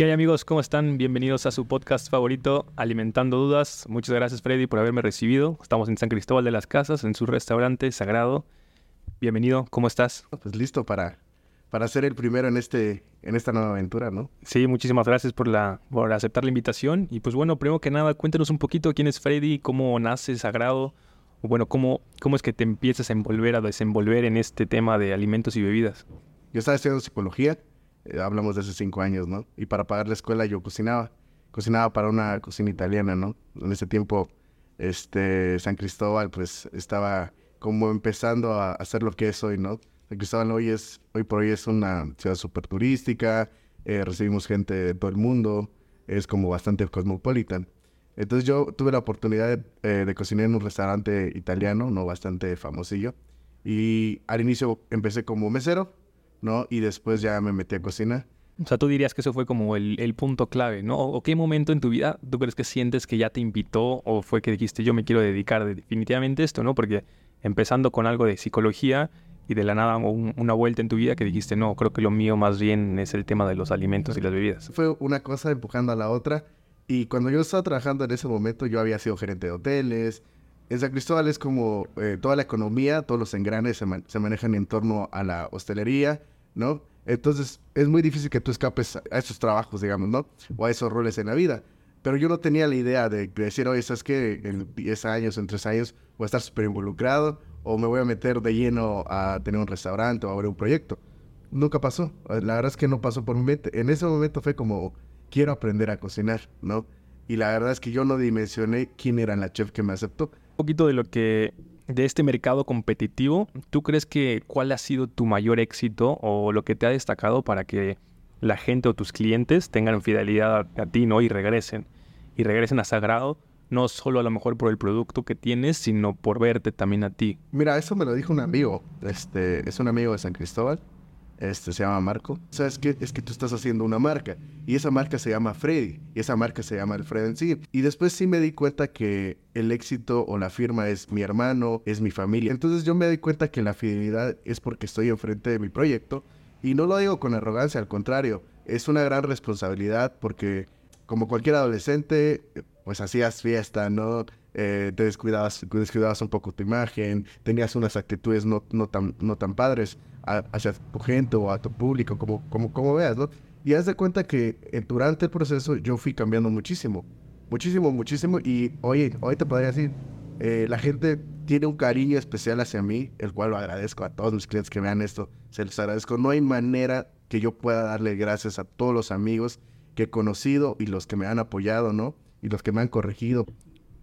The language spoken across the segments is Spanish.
¿Qué hay amigos? ¿Cómo están? Bienvenidos a su podcast favorito, Alimentando Dudas. Muchas gracias Freddy por haberme recibido. Estamos en San Cristóbal de las Casas, en su restaurante sagrado. Bienvenido, ¿cómo estás? Pues listo para, para ser el primero en, este, en esta nueva aventura, ¿no? Sí, muchísimas gracias por, la, por aceptar la invitación. Y pues bueno, primero que nada, cuéntanos un poquito quién es Freddy, cómo nace Sagrado, o bueno, cómo, cómo es que te empiezas a envolver, a desenvolver en este tema de alimentos y bebidas. Yo estaba estudiando psicología eh, hablamos de hace cinco años, ¿no? Y para pagar la escuela yo cocinaba. Cocinaba para una cocina italiana, ¿no? En ese tiempo, este, San Cristóbal, pues, estaba como empezando a hacer lo que es hoy, ¿no? San Cristóbal hoy es, hoy por hoy es una ciudad súper turística, eh, recibimos gente de todo el mundo, es como bastante cosmopolitan. Entonces yo tuve la oportunidad de, eh, de cocinar en un restaurante italiano, ¿no? Bastante famosillo. Y al inicio empecé como mesero, ¿no? Y después ya me metí a cocina. O sea, tú dirías que eso fue como el, punto clave, ¿no? ¿O qué momento en tu vida tú crees que sientes que ya te invitó o fue que dijiste yo me quiero dedicar definitivamente a esto, ¿no? Porque empezando con algo de psicología y de la nada una vuelta en tu vida que dijiste, no, creo que lo mío más bien es el tema de los alimentos y las bebidas. Fue una cosa empujando a la otra. Y cuando yo estaba trabajando en ese momento, yo había sido gerente de hoteles. En San Cristóbal es como eh, toda la economía, todos los engranes se, se manejan en torno a la hostelería ¿no? Entonces es muy difícil que tú escapes a esos trabajos, digamos, ¿no? O a esos roles en la vida. Pero yo no tenía la idea de, decir, oye, ¿sabes qué? En 10 años, en 3 años voy a estar súper involucrado o me voy a meter de lleno a tener un restaurante o a abrir un proyecto. Nunca pasó. La verdad es que no pasó por mi mente. En ese momento fue como, quiero aprender a cocinar, ¿no? Y la verdad es que yo no dimensioné quién era la chef que me aceptó. Poquito de lo que de este mercado competitivo, ¿tú crees que cuál ha sido tu mayor éxito o lo que te ha destacado para que la gente o tus clientes tengan fidelidad a, ti, ¿no? Y regresen. Y regresen a Sagrado, no solo a lo mejor por el producto que tienes, sino por verte también a ti. Mira, eso me lo dijo un amigo. Este, es un amigo de San Cristóbal este, se llama Marco. ¿Sabes qué? Es que tú estás haciendo una marca y esa marca se llama Freddy y esa marca se llama Alfredo en sí. Y después sí me di cuenta que el éxito o la firma es mi hermano, es mi familia. Entonces yo me di cuenta que la fidelidad es porque estoy enfrente de mi proyecto y no lo digo con arrogancia, al contrario, es una gran responsabilidad porque como cualquier adolescente, pues hacías fiesta, ¿no? Eh, te descuidabas, descuidabas un poco tu imagen, tenías unas actitudes no, no, tan, no tan padres hacia tu gente o a tu público, como, como, como veas, ¿no? Y haz de cuenta que eh, durante el proceso yo fui cambiando muchísimo, muchísimo, muchísimo. Y oye, hoy te podría decir, eh, la gente tiene un cariño especial hacia mí, el cual lo agradezco a todos mis clientes que vean esto, se los agradezco. No hay manera que yo pueda darle gracias a todos los amigos que he conocido y los que me han apoyado, ¿no? Y los que me han corregido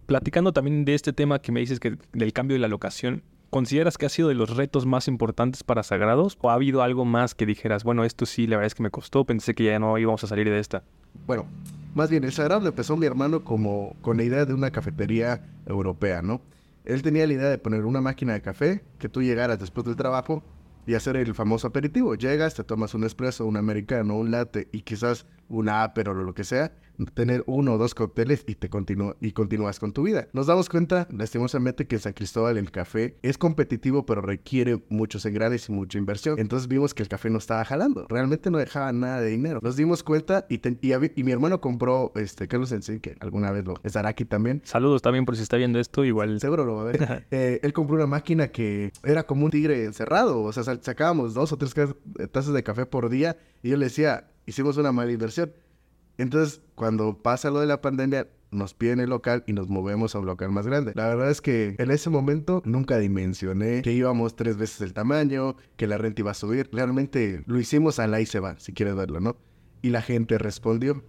platicando también de este tema que me dices que del cambio de la locación, ¿consideras que ha sido de los retos más importantes para Sagrados? ¿O ha habido algo más que dijeras, bueno, esto sí, la verdad es que me costó, pensé que ya no íbamos a salir de esta? Bueno, más bien, el Sagrado empezó mi hermano como con la idea de una cafetería europea, ¿no? Él tenía la idea de poner una máquina de café, que tú llegaras después del trabajo y hacer el famoso aperitivo. Llegas, te tomas un espresso, un americano, un latte y quizás una ápero o lo que sea, tener uno o dos cócteles y te continúa y continúas con tu vida. Nos damos cuenta, lastimosamente, que en San Cristóbal el café es competitivo, pero requiere muchos engranes y mucha inversión. Entonces vimos que el café no estaba jalando. Realmente no dejaba nada de dinero. Nos dimos cuenta y, y, mi hermano compró, este, Carlos Sensei, que alguna vez lo estará aquí también. Saludos también por si está viendo esto, igual. Seguro lo va a ver. Eh, él compró una máquina que era como un tigre encerrado. O sea, sacábamos dos o tres tazas de café por día y yo le decía, hicimos una mala inversión entonces, cuando pasa lo de la pandemia, nos piden el local y nos movemos a un local más grande. La verdad es que en ese momento nunca dimensioné que íbamos tres veces el tamaño, que la renta iba a subir. Realmente lo hicimos a la se va, si quieres verlo, ¿no? Y la gente respondió.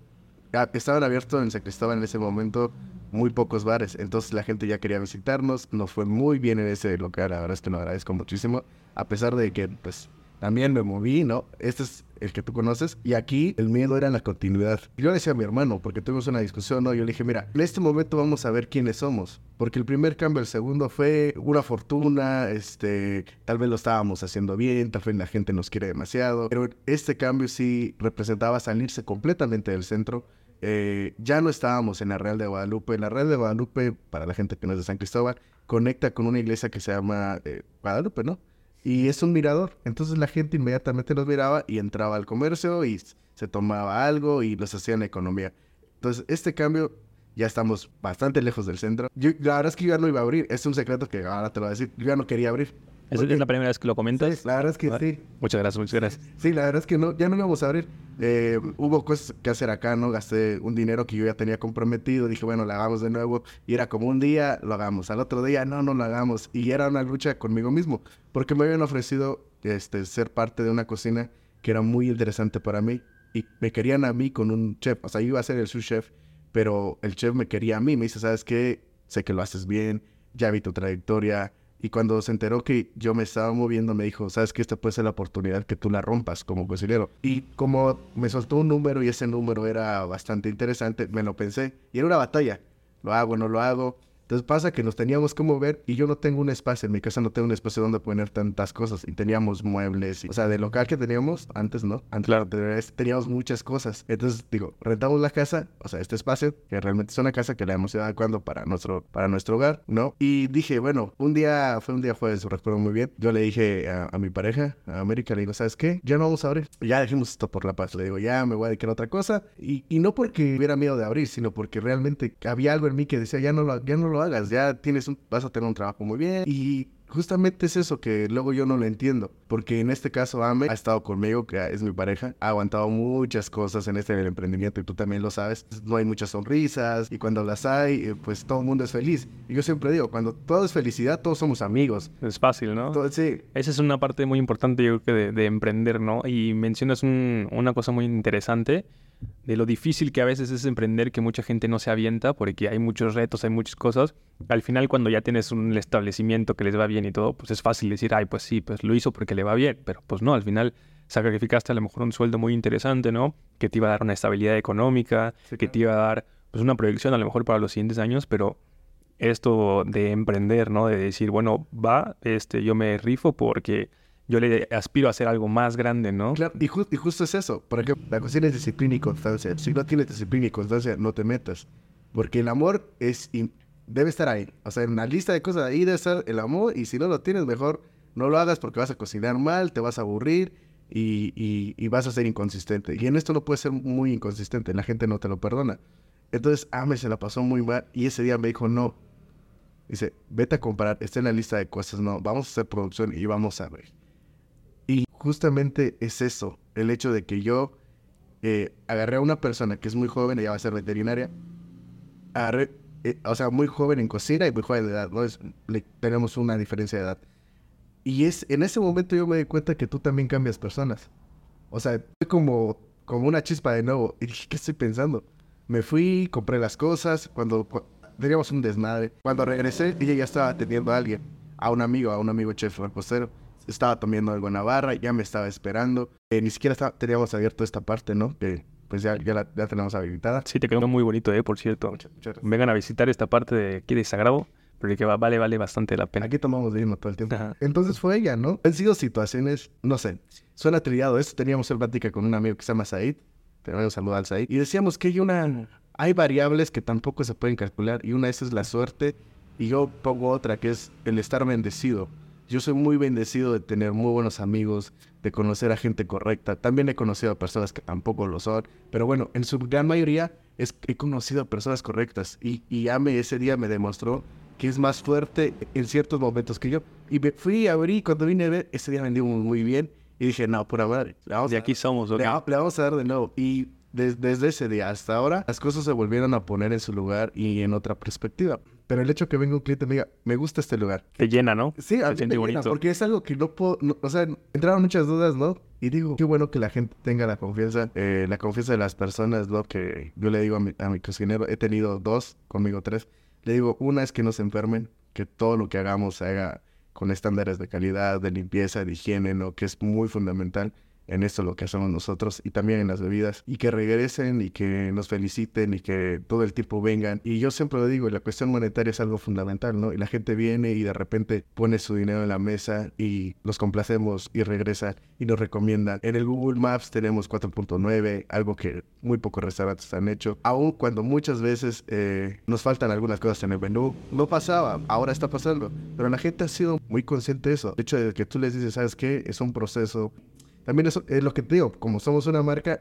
Ah, estaban abiertos en San Cristóbal en ese momento muy pocos bares, entonces la gente ya quería visitarnos, nos fue muy bien en ese local, la verdad es que lo agradezco muchísimo, a pesar de que pues también me moví, ¿no? Este es el que tú conoces. Y aquí el miedo era la continuidad. Yo le decía a mi hermano, porque tuvimos una discusión, ¿no? Yo le dije, mira, en este momento vamos a ver quiénes somos. Porque el primer cambio, el segundo fue una fortuna, este, tal vez lo estábamos haciendo bien, tal vez la gente nos quiere demasiado. Pero este cambio sí representaba salirse completamente del centro. Eh, ya no estábamos en la Real de Guadalupe. La Real de Guadalupe, para la gente que no es de San Cristóbal, conecta con una iglesia que se llama eh, Guadalupe, ¿no? Y es un mirador. Entonces la gente inmediatamente nos miraba y entraba al comercio y se tomaba algo y los hacían economía. Entonces este cambio ya estamos bastante lejos del centro. Yo, la verdad es que yo ya no iba a abrir. Es un secreto que ahora te lo voy a decir. Yo ya no quería abrir. ¿Es, la primera vez que lo comentas? la verdad es que sí. Muchas gracias, muchas gracias. Sí, la verdad es que no, ya no íbamos a abrir. Eh, hubo cosas que hacer acá, ¿no? Gasté un dinero que yo ya tenía comprometido. Dije, bueno, lo hagamos de nuevo. Y era como un día, lo hagamos. Al otro día, no, no lo hagamos. Y era una lucha conmigo mismo. Porque me habían ofrecido este, ser parte de una cocina que era muy interesante para mí. Y me querían a mí con un chef. O sea, yo iba a ser el sous chef, pero el chef me quería a mí. Me dice, ¿sabes qué? Sé que lo haces bien. Ya vi tu trayectoria y cuando se enteró que yo me estaba moviendo, me dijo, sabes que esta puede ser la oportunidad que tú la rompas como cocinero. Y como me soltó un número y ese número era bastante interesante, me lo pensé. Y era una batalla. Lo hago, no lo hago. Entonces pasa que nos teníamos que mover y yo no tengo un espacio, en mi casa no tengo un espacio donde poner tantas cosas y teníamos muebles, o sea, del local que teníamos antes, ¿no? Antes claro. teníamos muchas cosas. Entonces digo, rentamos la casa, o sea, este espacio, que realmente es una casa que la hemos ido adecuando para nuestro, para nuestro hogar, ¿no? Y dije, bueno, un día, fue un día jueves, recuerdo muy bien, yo le dije a, mi pareja, a América, le digo, ¿sabes qué? Ya no vamos a abrir, ya dejemos esto por la paz, le digo, ya me voy a dedicar a otra cosa y, y no porque hubiera miedo de abrir, sino porque realmente había algo en mí que decía, ya no lo, ya no lo hagas, ya tienes un, vas a tener un trabajo muy bien y justamente es eso que luego yo no lo entiendo, porque en este caso Ame ha estado conmigo, que es mi pareja, ha aguantado muchas cosas en este emprendimiento y tú también lo sabes, no hay muchas sonrisas y cuando las hay, eh, pues todo el mundo es feliz. Y yo siempre digo, cuando todo es felicidad, todos somos amigos. Es fácil, ¿no? sí. Esa es una parte muy importante yo creo que de, emprender, ¿no? Y mencionas una cosa muy interesante de lo difícil que a veces es emprender, que mucha gente no se avienta porque hay muchos retos, hay muchas cosas. Al final, cuando ya tienes un establecimiento que les va bien y todo, pues es fácil decir, ay, pues sí, pues lo hizo porque le va bien, pero pues no, al final sacrificaste a lo mejor un sueldo muy interesante, ¿no? Que te iba a dar una estabilidad económica, que te iba a dar pues una proyección a lo mejor para los siguientes años, pero esto de emprender, ¿no? De decir, bueno, va, este, yo me rifo porque yo le aspiro a hacer algo más grande, ¿no? Claro, y, justo es eso. Por ejemplo, la cocina es disciplina y constancia. Si no tienes disciplina y constancia, no te metas. Porque el amor es debe estar ahí. O sea, en la lista de cosas ahí debe estar el amor. Y si no lo tienes, mejor no lo hagas porque vas a cocinar mal, te vas a aburrir y, y, vas a ser inconsistente. Y en esto no puedes ser muy inconsistente. La gente no te lo perdona. Entonces, Ame se la pasó muy mal. Y ese día me dijo, no. Dice, vete a comprar. Está en la lista de cosas. No, vamos a hacer producción y vamos a ver. Justamente es eso, el hecho de que yo eh, agarré a una persona que es muy joven, ella va a ser veterinaria, eh, o sea, muy joven en cocina y muy joven de edad, ¿no? tenemos una diferencia de edad. Y es, en ese momento yo me di cuenta que tú también cambias personas. O sea, fue como, como una chispa de nuevo. Y dije, ¿qué estoy pensando? Me fui, compré las cosas, cuando, teníamos un desmadre. Cuando regresé, ella ya estaba atendiendo a alguien, a un amigo, a un amigo chef repostero estaba tomando algo en Navarra, ya me estaba esperando. Eh, ni siquiera teníamos abierto esta parte, ¿no? Que pues ya, ya la tenemos habilitada. Sí, te quedó muy bonito, ¿eh? Por cierto. Vengan a visitar esta parte de aquí de Sagrado, porque va, vale, vale bastante la pena. Aquí tomamos vino todo el tiempo. Entonces fue ella, ¿no? Han sido situaciones, no sé, suena trillado. Esto teníamos una plática con un amigo que se llama Said. Te voy a saludar al Said. Y decíamos que hay una... Hay variables que tampoco se pueden calcular y una de esas es la suerte y yo pongo otra que es el estar bendecido. Yo soy muy bendecido de tener muy buenos amigos, de conocer a gente correcta. También he conocido a personas que tampoco lo son. Pero bueno, en su gran mayoría es, he conocido a personas correctas. Y, y Ame ese día me demostró que es más fuerte en ciertos momentos que yo. Y me fui a abrir cuando vine a ver, ese día vendimos muy bien. Y dije, no, pura madre. de aquí somos, le, vamos a dar de nuevo. Y desde ese día hasta ahora, las cosas se volvieron a poner en su lugar y en otra perspectiva. Pero el hecho que venga un cliente me diga, me gusta este lugar. Te llena, ¿no? Sí, a mí me bonito. porque es algo que no puedo, o sea, entraron muchas dudas, ¿no? Y digo, qué bueno que la gente tenga la confianza, eh, la confianza de las personas, ¿no? Que yo le digo a mi, a mi cocinero, he tenido dos, conmigo tres. Le digo, una es que no se enfermen, que todo lo que hagamos se haga con estándares de calidad, de limpieza, de higiene, ¿no? Que es muy fundamental. En esto lo que hacemos nosotros y también en las bebidas y que regresen y que nos feliciten y que todo el tiempo vengan. Y yo siempre lo digo, la cuestión monetaria es algo fundamental, ¿no? Y la gente viene y de repente pone su dinero en la mesa y los complacemos y regresan y nos recomiendan. En el Google Maps tenemos 4.9, algo que muy pocos restaurantes han hecho, aun cuando muchas veces eh, nos faltan algunas cosas en el menú. No pasaba, ahora está pasando, pero la gente ha sido muy consciente de eso. De hecho, de que tú les dices, ¿sabes qué? Es un proceso también eso es lo que te digo, como somos una marca,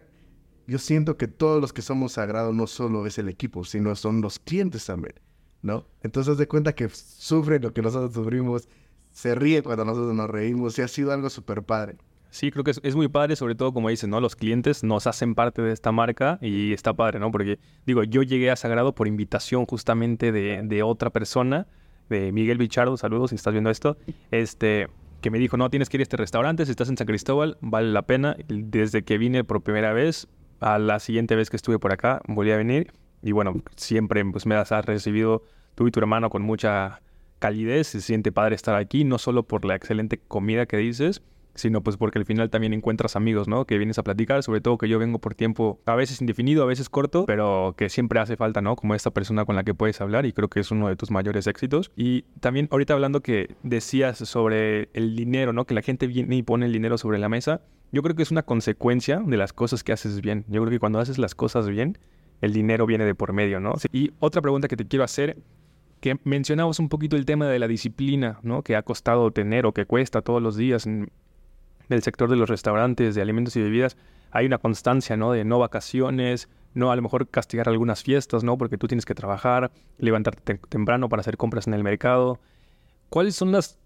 yo siento que todos los que somos sagrados no solo es el equipo, sino son los clientes también, ¿no? Entonces de cuenta que sufren lo que nosotros sufrimos, se ríen cuando nosotros nos reímos y ha sido algo súper padre. Sí, creo que es, muy padre, sobre todo como dicen, ¿no? Los clientes nos hacen parte de esta marca y está padre, ¿no? Porque, digo, yo llegué a Sagrado por invitación justamente de, de otra persona, de Miguel Bichardo, saludos si estás viendo esto, este, que me dijo, no, tienes que ir a este restaurante, si estás en San Cristóbal, vale la pena. Desde que vine por primera vez, a la siguiente vez que estuve por acá, volví a venir. Y bueno, siempre pues, me has recibido tú y tu hermano con mucha calidez. Se siente padre estar aquí, no solo por la excelente comida que dices, sino pues porque al final también encuentras amigos, ¿no? Que vienes a platicar, sobre todo que yo vengo por tiempo a veces indefinido, a veces corto, pero que siempre hace falta, ¿no? Como esta persona con la que puedes hablar y creo que es uno de tus mayores éxitos. Y también ahorita hablando que decías sobre el dinero, ¿no? Que la gente viene y pone el dinero sobre la mesa. Yo creo que es una consecuencia de las cosas que haces bien. Yo creo que cuando haces las cosas bien, el dinero viene de por medio, ¿no? Y otra pregunta que te quiero hacer que mencionabas un poquito el tema de la disciplina, ¿no? Que ha costado tener o que cuesta todos los días del sector de los restaurantes, de alimentos y bebidas, hay una constancia, ¿no? De no vacaciones, no a lo mejor castigar algunas fiestas, ¿no? Porque tú tienes que trabajar, levantarte temprano para hacer compras en el mercado. ¿Cuáles son las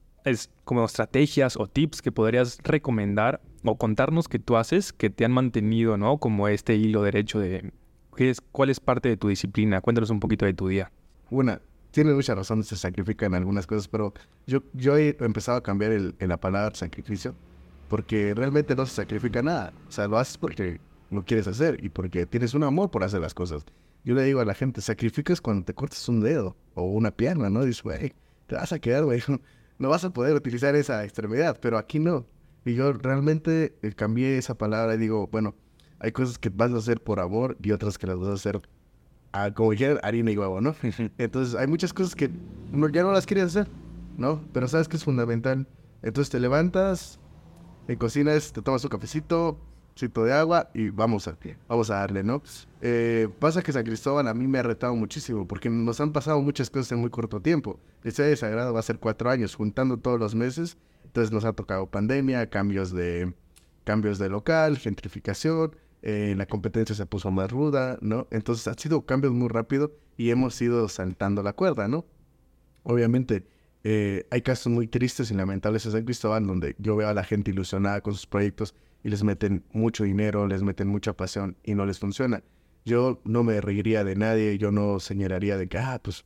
como estrategias o tips que podrías recomendar o contarnos que tú haces que te han mantenido, ¿no? Como este hilo derecho de ¿qué es, cuál es parte de tu disciplina. Cuéntanos un poquito de tu día. Una, tienes mucha razón, se sacrifican algunas cosas, pero yo, yo he empezado a cambiar el, la palabra sacrificio porque realmente no se sacrifica nada. O sea, lo haces porque lo quieres hacer y porque tienes un amor por hacer las cosas. Yo le digo a la gente, sacrificas cuando te cortas un dedo o una pierna, ¿no? Dices, güey, te vas a quedar, güey, no vas a poder utilizar esa extremidad, pero aquí no. Y yo realmente eh, cambié esa palabra y digo, bueno, hay cosas que vas a hacer por amor y otras que las vas a hacer, como dijeron, harina y huevo, ¿no? Entonces, hay muchas cosas que ya no las quieres hacer, ¿no? Pero sabes que es fundamental. Entonces te levantas, en cocinas te tomas un cafecito, cito de agua y vamos a, vamos a darle, ¿no? Eh, pasa que San Cristóbal a mí me ha retado muchísimo porque nos han pasado muchas cosas en muy corto tiempo. Este de Sagrado va a ser cuatro años, juntando todos los meses. Entonces nos ha tocado pandemia, cambios de, cambios de local, gentrificación, eh, la competencia se puso más ruda, ¿no? Entonces ha sido cambios muy rápido y hemos ido saltando la cuerda, ¿no? Obviamente eh, hay casos muy tristes y lamentables en San Cristóbal donde yo veo a la gente ilusionada con sus proyectos y les meten mucho dinero, les meten mucha pasión y no les funciona. Yo no me reiría de nadie, yo no señalaría de que, ah, pues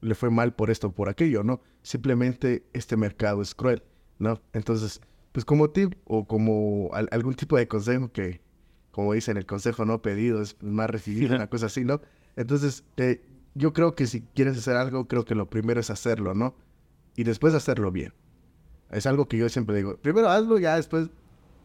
le fue mal por esto o por aquello, ¿no? Simplemente este mercado es cruel, ¿no? Entonces, pues como tip o como algún tipo de consejo que, como dicen, el consejo no pedido es más recibido, una cosa así, ¿no? Entonces, eh, yo creo que si quieres hacer algo, creo que lo primero es hacerlo, ¿no? Y después hacerlo bien. Es algo que yo siempre digo. Primero hazlo, ya después...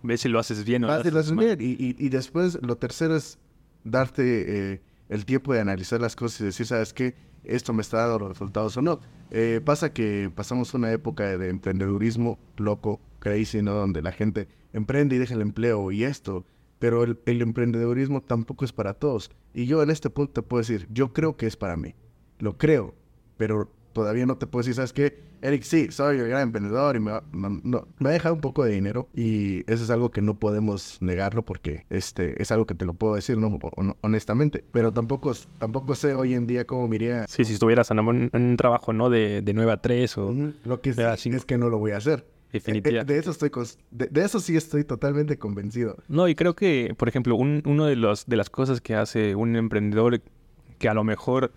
Ve si lo haces bien o lo haces bien. Y, y, después lo tercero es darte eh, el tiempo de analizar las cosas y decir, ¿sabes qué? Esto me está dando los resultados o no. Eh, pasa que pasamos una época de emprendedurismo loco, crazy, ¿no? Donde la gente emprende y deja el empleo y esto pero el, emprendedorismo tampoco es para todos. Y yo en este punto te puedo decir, yo creo que es para mí. Lo creo, pero todavía no te puedo decir, ¿sabes qué? Eric, sí, soy un gran emprendedor y me, no, me ha dejado un poco de dinero y eso es algo que no podemos negarlo porque este, es algo que te lo puedo decir no, honestamente, pero tampoco, tampoco sé hoy en día cómo me iría. Sí, si estuvieras en un, trabajo, ¿no? De, de 9 a 3 o... Lo que sí, es que no lo voy a hacer. Definitivamente. De, eso estoy de, eso sí estoy totalmente convencido. No, y creo que, por ejemplo, un, uno de los de las cosas que hace un emprendedor que a lo mejor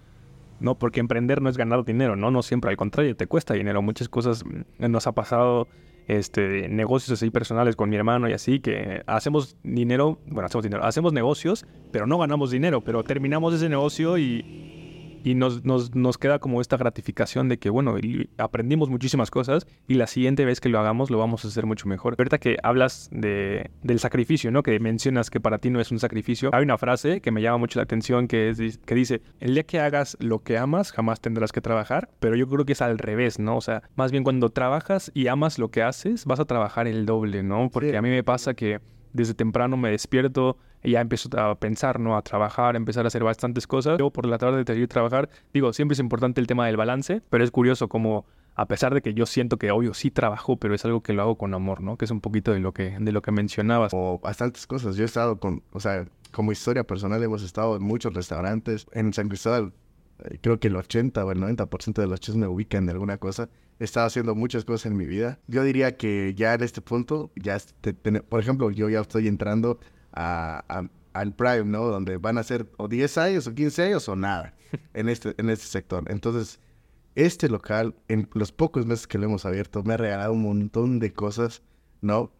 no, porque emprender no es ganar dinero, no, no siempre, al contrario, te cuesta dinero. Muchas cosas mm, nos ha pasado este negocios así personales con mi hermano y así que hacemos dinero, bueno, hacemos dinero, hacemos negocios, pero no ganamos dinero, pero terminamos ese negocio y y nos, nos, nos, queda como esta gratificación de que, bueno, aprendimos muchísimas cosas y la siguiente vez que lo hagamos lo vamos a hacer mucho mejor. Ahorita que hablas de, del sacrificio, ¿no? Que mencionas que para ti no es un sacrificio. Hay una frase que me llama mucho la atención que, es, que dice, el día que hagas lo que amas, jamás tendrás que trabajar, pero yo creo que es al revés, ¿no? O sea, más bien cuando trabajas y amas lo que haces, vas a trabajar el doble, ¿no? Porque a mí me pasa que desde temprano me despierto y ya empiezo a pensar, ¿no? A trabajar, a empezar a hacer bastantes cosas. Luego por la tarde de trabajar, digo, siempre es importante el tema del balance, pero es curioso como a pesar de que yo siento que obvio sí trabajo, pero es algo que lo hago con amor, ¿no? Que es un poquito de lo que de lo que mencionabas. O bastantes cosas. Yo he estado con, o sea, como historia personal hemos estado en muchos restaurantes en San Cristóbal. Eh, creo que el 80 o el 90% de los chefs me ubican en alguna cosa. He estado haciendo muchas cosas en mi vida. Yo diría que ya en este punto, ya, por ejemplo, yo ya estoy entrando a, al Prime, ¿no? Donde van a ser o 10 años o 15 años o nada en este, en este sector. Entonces, este local, en los pocos meses que lo hemos abierto, me ha regalado un montón de cosas, ¿no?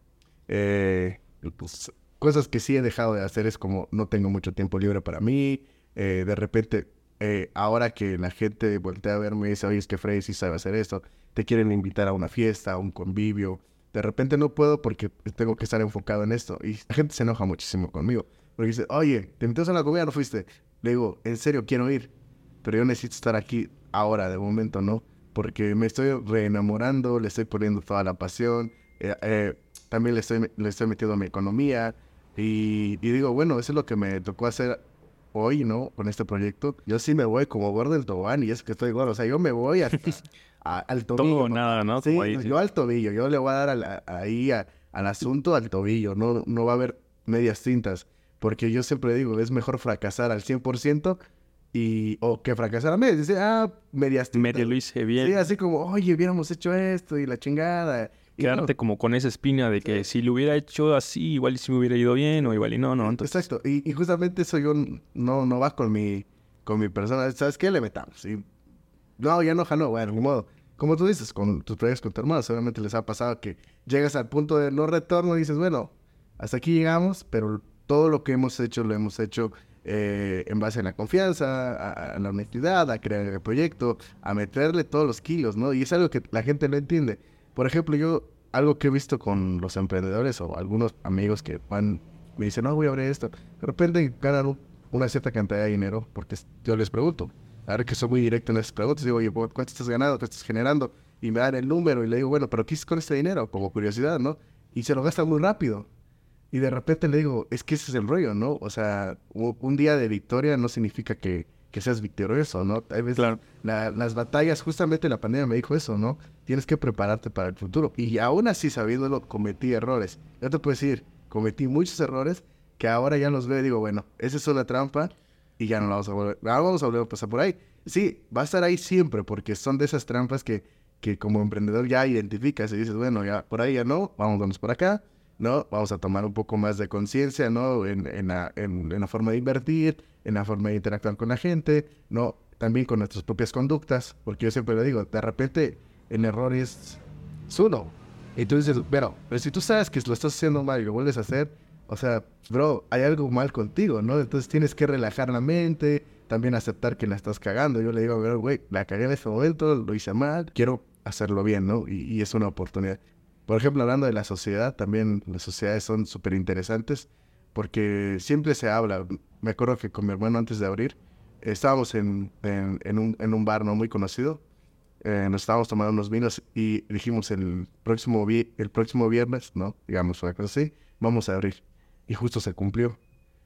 Eh, pues, cosas que sí he dejado de hacer es como no tengo mucho tiempo libre para mí. Eh, de repente, eh, ahora que la gente voltea a verme y dice, oye, es que Freddy sí sabe hacer esto, te quieren invitar a una fiesta, a un convivio. De repente no puedo porque tengo que estar enfocado en esto. Y la gente se enoja muchísimo conmigo. Porque dice, oye, te invitaste a la comida, no fuiste. Le digo, en serio, quiero ir. Pero yo necesito estar aquí ahora, de momento, ¿no? Porque me estoy reenamorando, le estoy poniendo toda la pasión. Eh, eh, también le estoy, le estoy metiendo a mi economía. Y, digo, bueno, eso es lo que me tocó hacer hoy, ¿no? Con este proyecto. Yo sí me voy como gordo del tobán y es que estoy gordo. O sea, yo me voy hasta, al tobillo. Todo nada, ¿no? Sí, yo al tobillo. Yo le voy a dar ahí al asunto al tobillo. No, no va a haber medias cintas. Porque yo siempre digo, es mejor fracasar al 100% y, o que fracasar a medias. Dice, ah, medias tintas. Medio lo hice bien. Sí, así como, oye, hubiéramos hecho esto y la chingada. Quedarte como con esa espina de que si lo hubiera hecho así, igual si me hubiera ido bien o igual y no, no. Entonces... Exacto. Y, y, justamente eso yo no, no va con mi, con mi persona. ¿Sabes qué? Le metamos. Y, no, ya no jaló. Bueno, de modo. Como tú dices, con tus proyectos con tu hermano, seguramente les ha pasado que llegas al punto de no retorno y dices, bueno, hasta aquí llegamos, pero todo lo que hemos hecho lo hemos hecho eh, en base a la confianza, a, la honestidad, a crear el proyecto, a meterle todos los kilos, ¿no? Y es algo que la gente no entiende. Por ejemplo, yo, algo que he visto con los emprendedores o algunos amigos que van, me dicen, no, voy a abrir esto. De repente ganan una cierta cantidad de dinero porque yo les pregunto. A ver que soy muy directo en esas preguntas. Digo, oye, ¿cuánto estás ganando? ¿Qué estás generando? Y me dan el número y le digo, bueno, pero ¿qué hiciste con este dinero? Como curiosidad, ¿no? Y se lo gastan muy rápido. Y de repente le digo, es que ese es el rollo, ¿no? O sea, un día de victoria no significa que, que seas victorioso, ¿no? A veces claro. las batallas, justamente la pandemia me dijo eso, ¿no? Tienes que prepararte para el futuro. Y aún así, sabiéndolo, cometí errores. Yo te puedo decir, cometí muchos errores que ahora ya los veo y digo, bueno, esa es una trampa y ya no la vamos a volver, vamos a volver a pasar por ahí. Sí, va a estar ahí siempre porque son de esas trampas que, que como emprendedor ya identificas y dices, bueno, ya por ahí ya no, vamos por acá ¿no? Vamos a tomar un poco más de conciencia, ¿no? En, en, la, en, la forma de invertir, en la forma de interactuar con la gente, ¿no? También con nuestras propias conductas, porque yo siempre le digo, de repente el error es, uno. Dices, pero, pero si tú sabes que lo estás haciendo mal y lo vuelves a hacer, o sea, bro, hay algo mal contigo, ¿no? Entonces tienes que relajar la mente, también aceptar que la estás cagando. Yo le digo, güey, la cagué en este momento, lo hice mal, quiero hacerlo bien, ¿no? Y, es una oportunidad. Por ejemplo, hablando de la sociedad, también las sociedades son súper interesantes porque siempre se habla. Me acuerdo que con mi hermano antes de abrir, estábamos en, en, un, en un, bar no muy conocido. Eh, nos estábamos tomando unos vinos y dijimos el próximo, el próximo viernes, ¿no? Digamos una cosa así, vamos a abrir. Y justo se cumplió.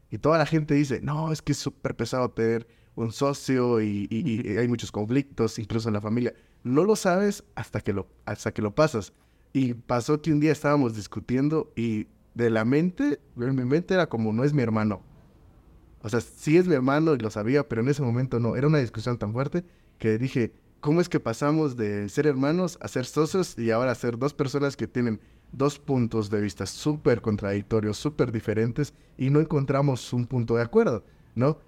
Y toda la gente dice, no, es que es súper pesado tener un socio y, y, y, hay muchos conflictos, incluso en la familia. No lo sabes hasta que lo, hasta que lo pasas. Y pasó que un día estábamos discutiendo y de la mente, en mi mente era como, no es mi hermano. O sea, sí es mi hermano y lo sabía, pero en ese momento no. Era una discusión tan fuerte que dije, ¿cómo es que pasamos de ser hermanos a ser socios y ahora a ser dos personas que tienen dos puntos de vista súper contradictorios, súper diferentes y no encontramos un punto de acuerdo, ¿no?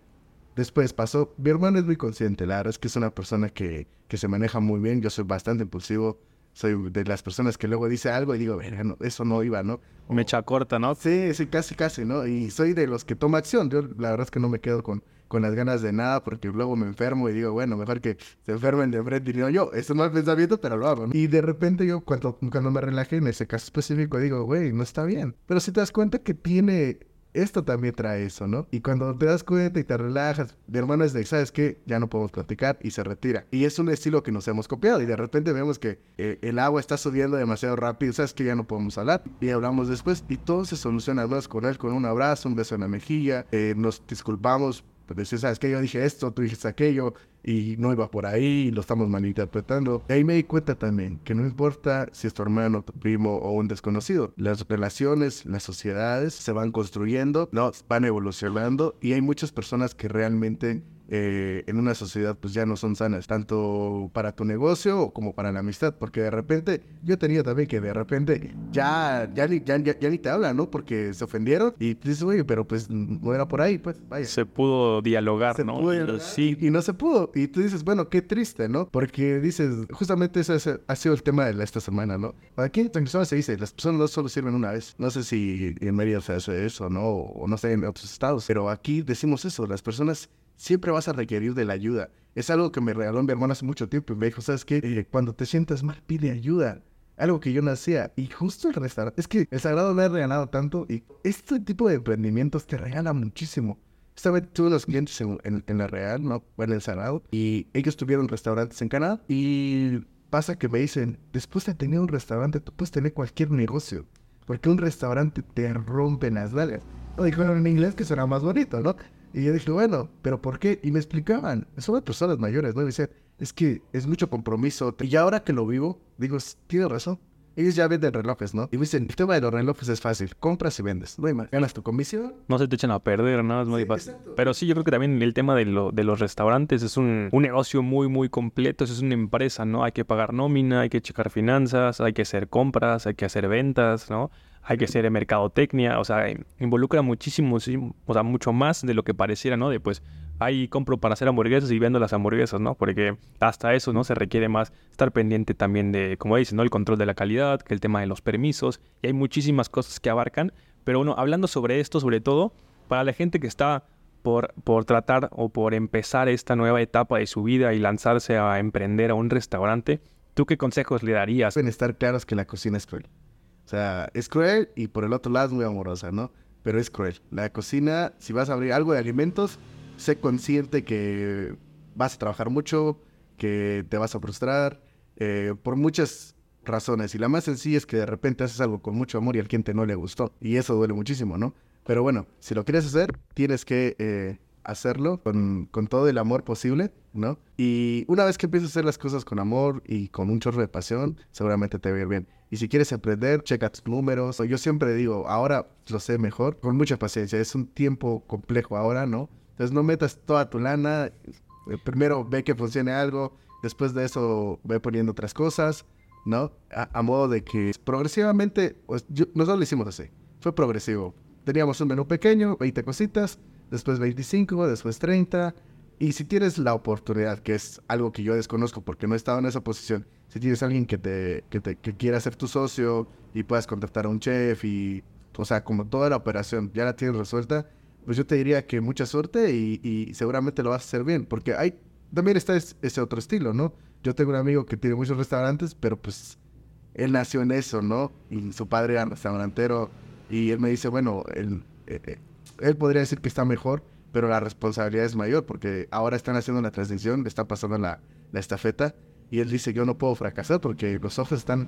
Después pasó, mi hermano es muy consciente, la verdad es que es una persona que, que se maneja muy bien, yo soy bastante impulsivo, soy de las personas que luego dice algo y digo, no, eso no iba, ¿no? Me echa corta, ¿no? Sí, sí, casi, casi, ¿no? Y soy de los que toma acción. Yo la verdad es que no me quedo con, con las ganas de nada porque luego me enfermo y digo, bueno, mejor que se enfermen de frente y no yo. Eso no es pensamiento, pero lo hago. ¿no? Y de repente yo cuando, cuando me relajé en ese caso específico digo, güey, no está bien. Pero si te das cuenta que tiene esto también trae eso, ¿no? Y cuando te das cuenta y te relajas, mi hermano es de, ¿sabes qué? Ya no podemos platicar y se retira. Y es un estilo que nos hemos copiado y de repente vemos que eh, el agua está subiendo demasiado rápido, ¿sabes que Ya no podemos hablar y hablamos después y todo se soluciona, hablas con él con un abrazo, un beso en la mejilla, eh, nos disculpamos pues decir, ¿sabes qué? Yo dije esto, tú dijiste aquello, y no iba por ahí, y lo estamos malinterpretando. Y ahí me di cuenta también que no importa si es tu hermano, tu primo o un desconocido, las relaciones, las sociedades se van construyendo, no, van evolucionando, y hay muchas personas que realmente eh, en una sociedad pues ya no son sanas, tanto para tu negocio como para la amistad, porque de repente, yo tenido también que de repente ya, ya, ni, ya, ya, ni te hablan, ¿no? Porque se ofendieron y dices, oye, pero pues no era por ahí, pues vaya. Se pudo dialogar, ¿no? sí. Y no se pudo. Y tú dices, bueno, qué triste, ¿no? Porque dices, justamente ese, ha sido el tema de esta semana, ¿no? Aquí en San se dice, las personas no solo sirven una vez. No sé si en Mérida se hace eso, ¿no? O no sé en otros estados, pero aquí decimos eso, las personas siempre vas a requerir de la ayuda. Es algo que me regaló mi hermano hace mucho tiempo y me dijo, ¿sabes qué? Eh, cuando te sientas mal, pide ayuda. Algo que yo no hacía. Y justo el restaurante. Es que el Sagrado me ha regalado tanto y este tipo de emprendimientos te regala muchísimo. Esta vez tuve unos clientes en, en, la Real, ¿no? En el Sagrado. Y ellos tuvieron restaurantes en Canadá. Y pasa que me dicen, después de tener un restaurante, tú puedes tener cualquier negocio. Porque un restaurante te rompe las nalgas. Lo dijeron en inglés que será más bonito, ¿no? Y yo dije, bueno, ¿pero por qué? Y me explicaban, son personas mayores, ¿no? Y decían, es que es mucho compromiso. Y ahora que lo vivo, digo, tiene razón. Ellos ya venden relojes, ¿no? Y me dicen, el tema de los relojes es fácil. Compras y vendes. No hay más. Ganas tu comisión. No se te echan a perder, ¿no? Es muy fácil. Pero sí, yo creo que también el tema de, lo, de los restaurantes es un, un, negocio muy, muy completo. Es una empresa, ¿no? Hay que pagar nómina, hay que checar finanzas, hay que hacer compras, hay que hacer ventas, ¿no? Hay que hacer mercadotecnia, o sea, involucra muchísimo, o sea, mucho más de lo que pareciera, ¿no? De pues, ahí compro para hacer hamburguesas y vendo las hamburguesas, ¿no? Porque hasta eso, ¿no? Se requiere más estar pendiente también de, como dices, ¿no? El control de la calidad, que el tema de los permisos, y hay muchísimas cosas que abarcan, pero bueno, hablando sobre esto, sobre todo, para la gente que está por, por tratar o por empezar esta nueva etapa de su vida y lanzarse a emprender a un restaurante, ¿tú qué consejos le darías? Deben estar claros que la cocina es cruel. O sea, es cruel y por el otro lado es muy amorosa, ¿no? Pero es cruel. La cocina, si vas a abrir algo de alimentos, sé consciente que vas a trabajar mucho, que te vas a frustrar, eh, por muchas razones. Y la más sencilla es que de repente haces algo con mucho amor y al cliente no le gustó. Y eso duele muchísimo, ¿no? Pero bueno, si lo quieres hacer, tienes que eh, hacerlo con, con, todo el amor posible, ¿no? Y una vez que empieces a hacer las cosas con amor y con un chorro de pasión, seguramente te va a ir bien. Y si quieres aprender, checa tus números. Yo siempre digo, ahora lo sé mejor, con mucha paciencia. Es un tiempo complejo ahora, ¿no? Entonces no metas toda tu lana. Eh, primero ve que funcione algo. Después de eso ve poniendo otras cosas, ¿no? A, modo de que progresivamente, pues, nosotros lo hicimos así. Fue progresivo. Teníamos un menú pequeño, 20 cositas, después 25, después 30. Y si tienes la oportunidad, que es algo que yo desconozco porque no he estado en esa posición, si tienes alguien que te, que te que quiera ser tu socio y puedas contactar a un chef y, o sea, como toda la operación ya la tienes resuelta, pues yo te diría que mucha suerte y, y seguramente lo vas a hacer bien, porque hay, también está ese otro estilo, ¿no? Yo tengo un amigo que tiene muchos restaurantes, pero pues él nació en eso, ¿no? Y su padre era restaurantero y él me dice, bueno, él, eh, eh, él podría decir que está mejor, pero la responsabilidad es mayor porque ahora están haciendo la transición, le está pasando la, la estafeta y él dice, yo no puedo fracasar porque los ojos están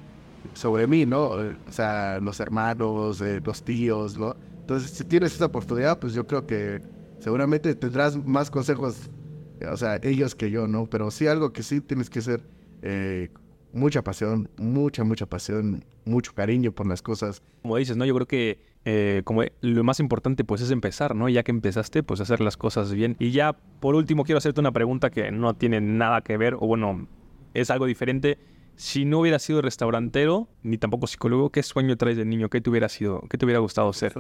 sobre mí, ¿no? O sea, los hermanos, eh, los tíos, ¿no? Entonces, si tienes esa oportunidad, pues yo creo que seguramente tendrás más consejos, o sea, ellos que yo, ¿no? Pero sí algo que sí tienes que ser eh, mucha pasión, mucha, mucha pasión, mucho cariño por las cosas. Como dices, ¿no? Yo creo que eh, como lo más importante pues es empezar, ¿no? Ya que empezaste, pues hacer las cosas bien. Y ya por último quiero hacerte una pregunta que no tiene nada que ver, o bueno, es algo diferente. Si no hubiera sido restaurantero, ni tampoco psicólogo, ¿qué sueño traes de niño? ¿Qué te hubiera sido? ¿Qué te hubiera gustado ser?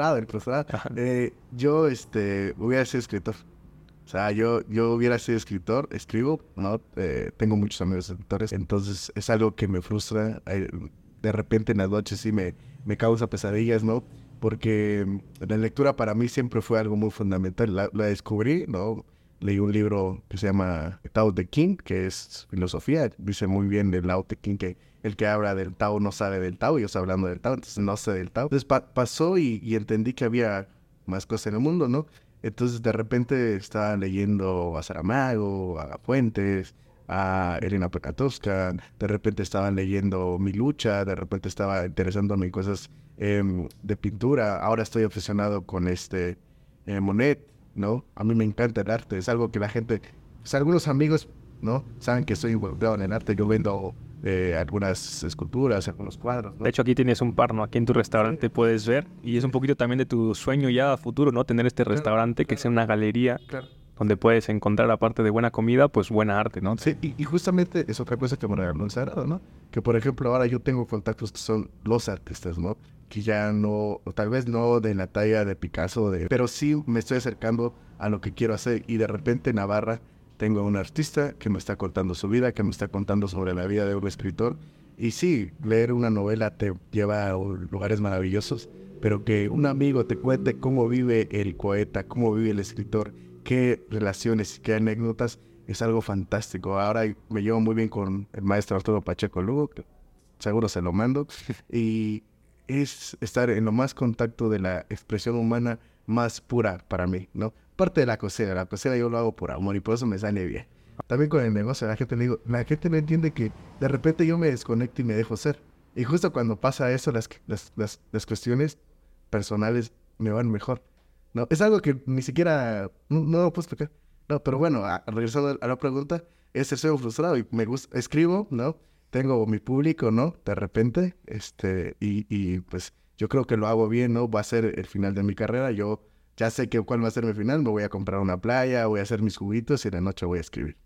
Eh, yo este, hubiera sido escritor. O sea, yo, yo hubiera sido escritor, escribo, ¿no? Eh, tengo muchos amigos escritores, entonces es algo que me frustra. De repente en las noches sí me, me causa pesadillas, ¿no? Porque la lectura para mí siempre fue algo muy fundamental. La, la descubrí, ¿no? leí un libro que se llama Tao Te King, que es filosofía. Dice muy bien del Tao Te King que el que habla del Tao no sabe del Tao, y yo estoy hablando del Tao, entonces no sé del Tao. Entonces pasó y, y, entendí que había más cosas en el mundo, ¿no? Entonces de repente estaba leyendo a Saramago, a Fuentes, a Elena Pekatowska, de repente estaban leyendo Mi Lucha, de repente estaba interesándome en cosas em, de pintura, ahora estoy obsesionado con este eh, Monet, ¿no? A mí me encanta el arte, es algo que la gente, pues, algunos amigos, ¿no? Saben que estoy involucrado en el arte, yo vendo eh, algunas esculturas, algunos cuadros. De hecho, aquí tienes un par, ¿no? Aquí en tu restaurante puedes ver. Y es un poquito también de tu sueño ya a futuro, ¿no? Tener este restaurante que sea una galería donde puedes encontrar, aparte de buena comida, pues buena arte, ¿no? Sí, y, justamente es otra cosa que me regaló el Sagrado, ¿no? Que, por ejemplo, ahora yo tengo contactos que son los artistas, ¿no? Que ya no, tal vez no de la talla de Picasso, de, pero sí me estoy acercando a lo que quiero hacer. Y de repente Navarra tengo a un artista que me está contando su vida, que me está contando sobre la vida de un escritor. Y sí, leer una novela te lleva a lugares maravillosos, pero que un amigo te cuente cómo vive el poeta, cómo vive el escritor, qué relaciones, qué anécdotas, es algo fantástico. Ahora me llevo muy bien con el maestro Arturo Pacheco Lugo, que seguro se lo mando, y es estar en lo más contacto de la expresión humana más pura para mí, ¿no? parte de la cocina. La cocina yo lo hago por amor y por eso me sale bien. También con el negocio, la gente le digo, la gente no entiende que de repente yo me desconecto y me dejo ser. Y justo cuando pasa eso, las, las, las, cuestiones personales me van mejor. No, es algo que ni siquiera, no, no lo puedo explicar. No, pero bueno, regresando a la pregunta, es el frustrado y me gusta, escribo, ¿no? Tengo mi público, ¿no? De repente, este, y, y pues yo creo que lo hago bien, ¿no? Va a ser el final de mi carrera. Yo ya sé que cuál va a ser mi final, me voy a comprar una playa, voy a hacer mis juguitos y la noche voy a escribir.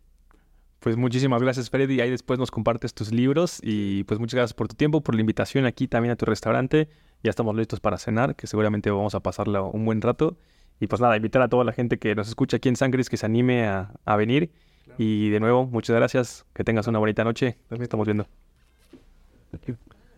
Pues muchísimas gracias, Freddy. Ahí después nos compartes tus libros y pues muchas gracias por tu tiempo, por la invitación aquí también a tu restaurante. Ya estamos listos para cenar, que seguramente vamos a pasarla un buen rato. Y pues nada, invitar a toda la gente que nos escucha aquí en Sangres que se anime a, venir. Y de nuevo, muchas gracias. Que tengas una bonita noche. También estamos viendo.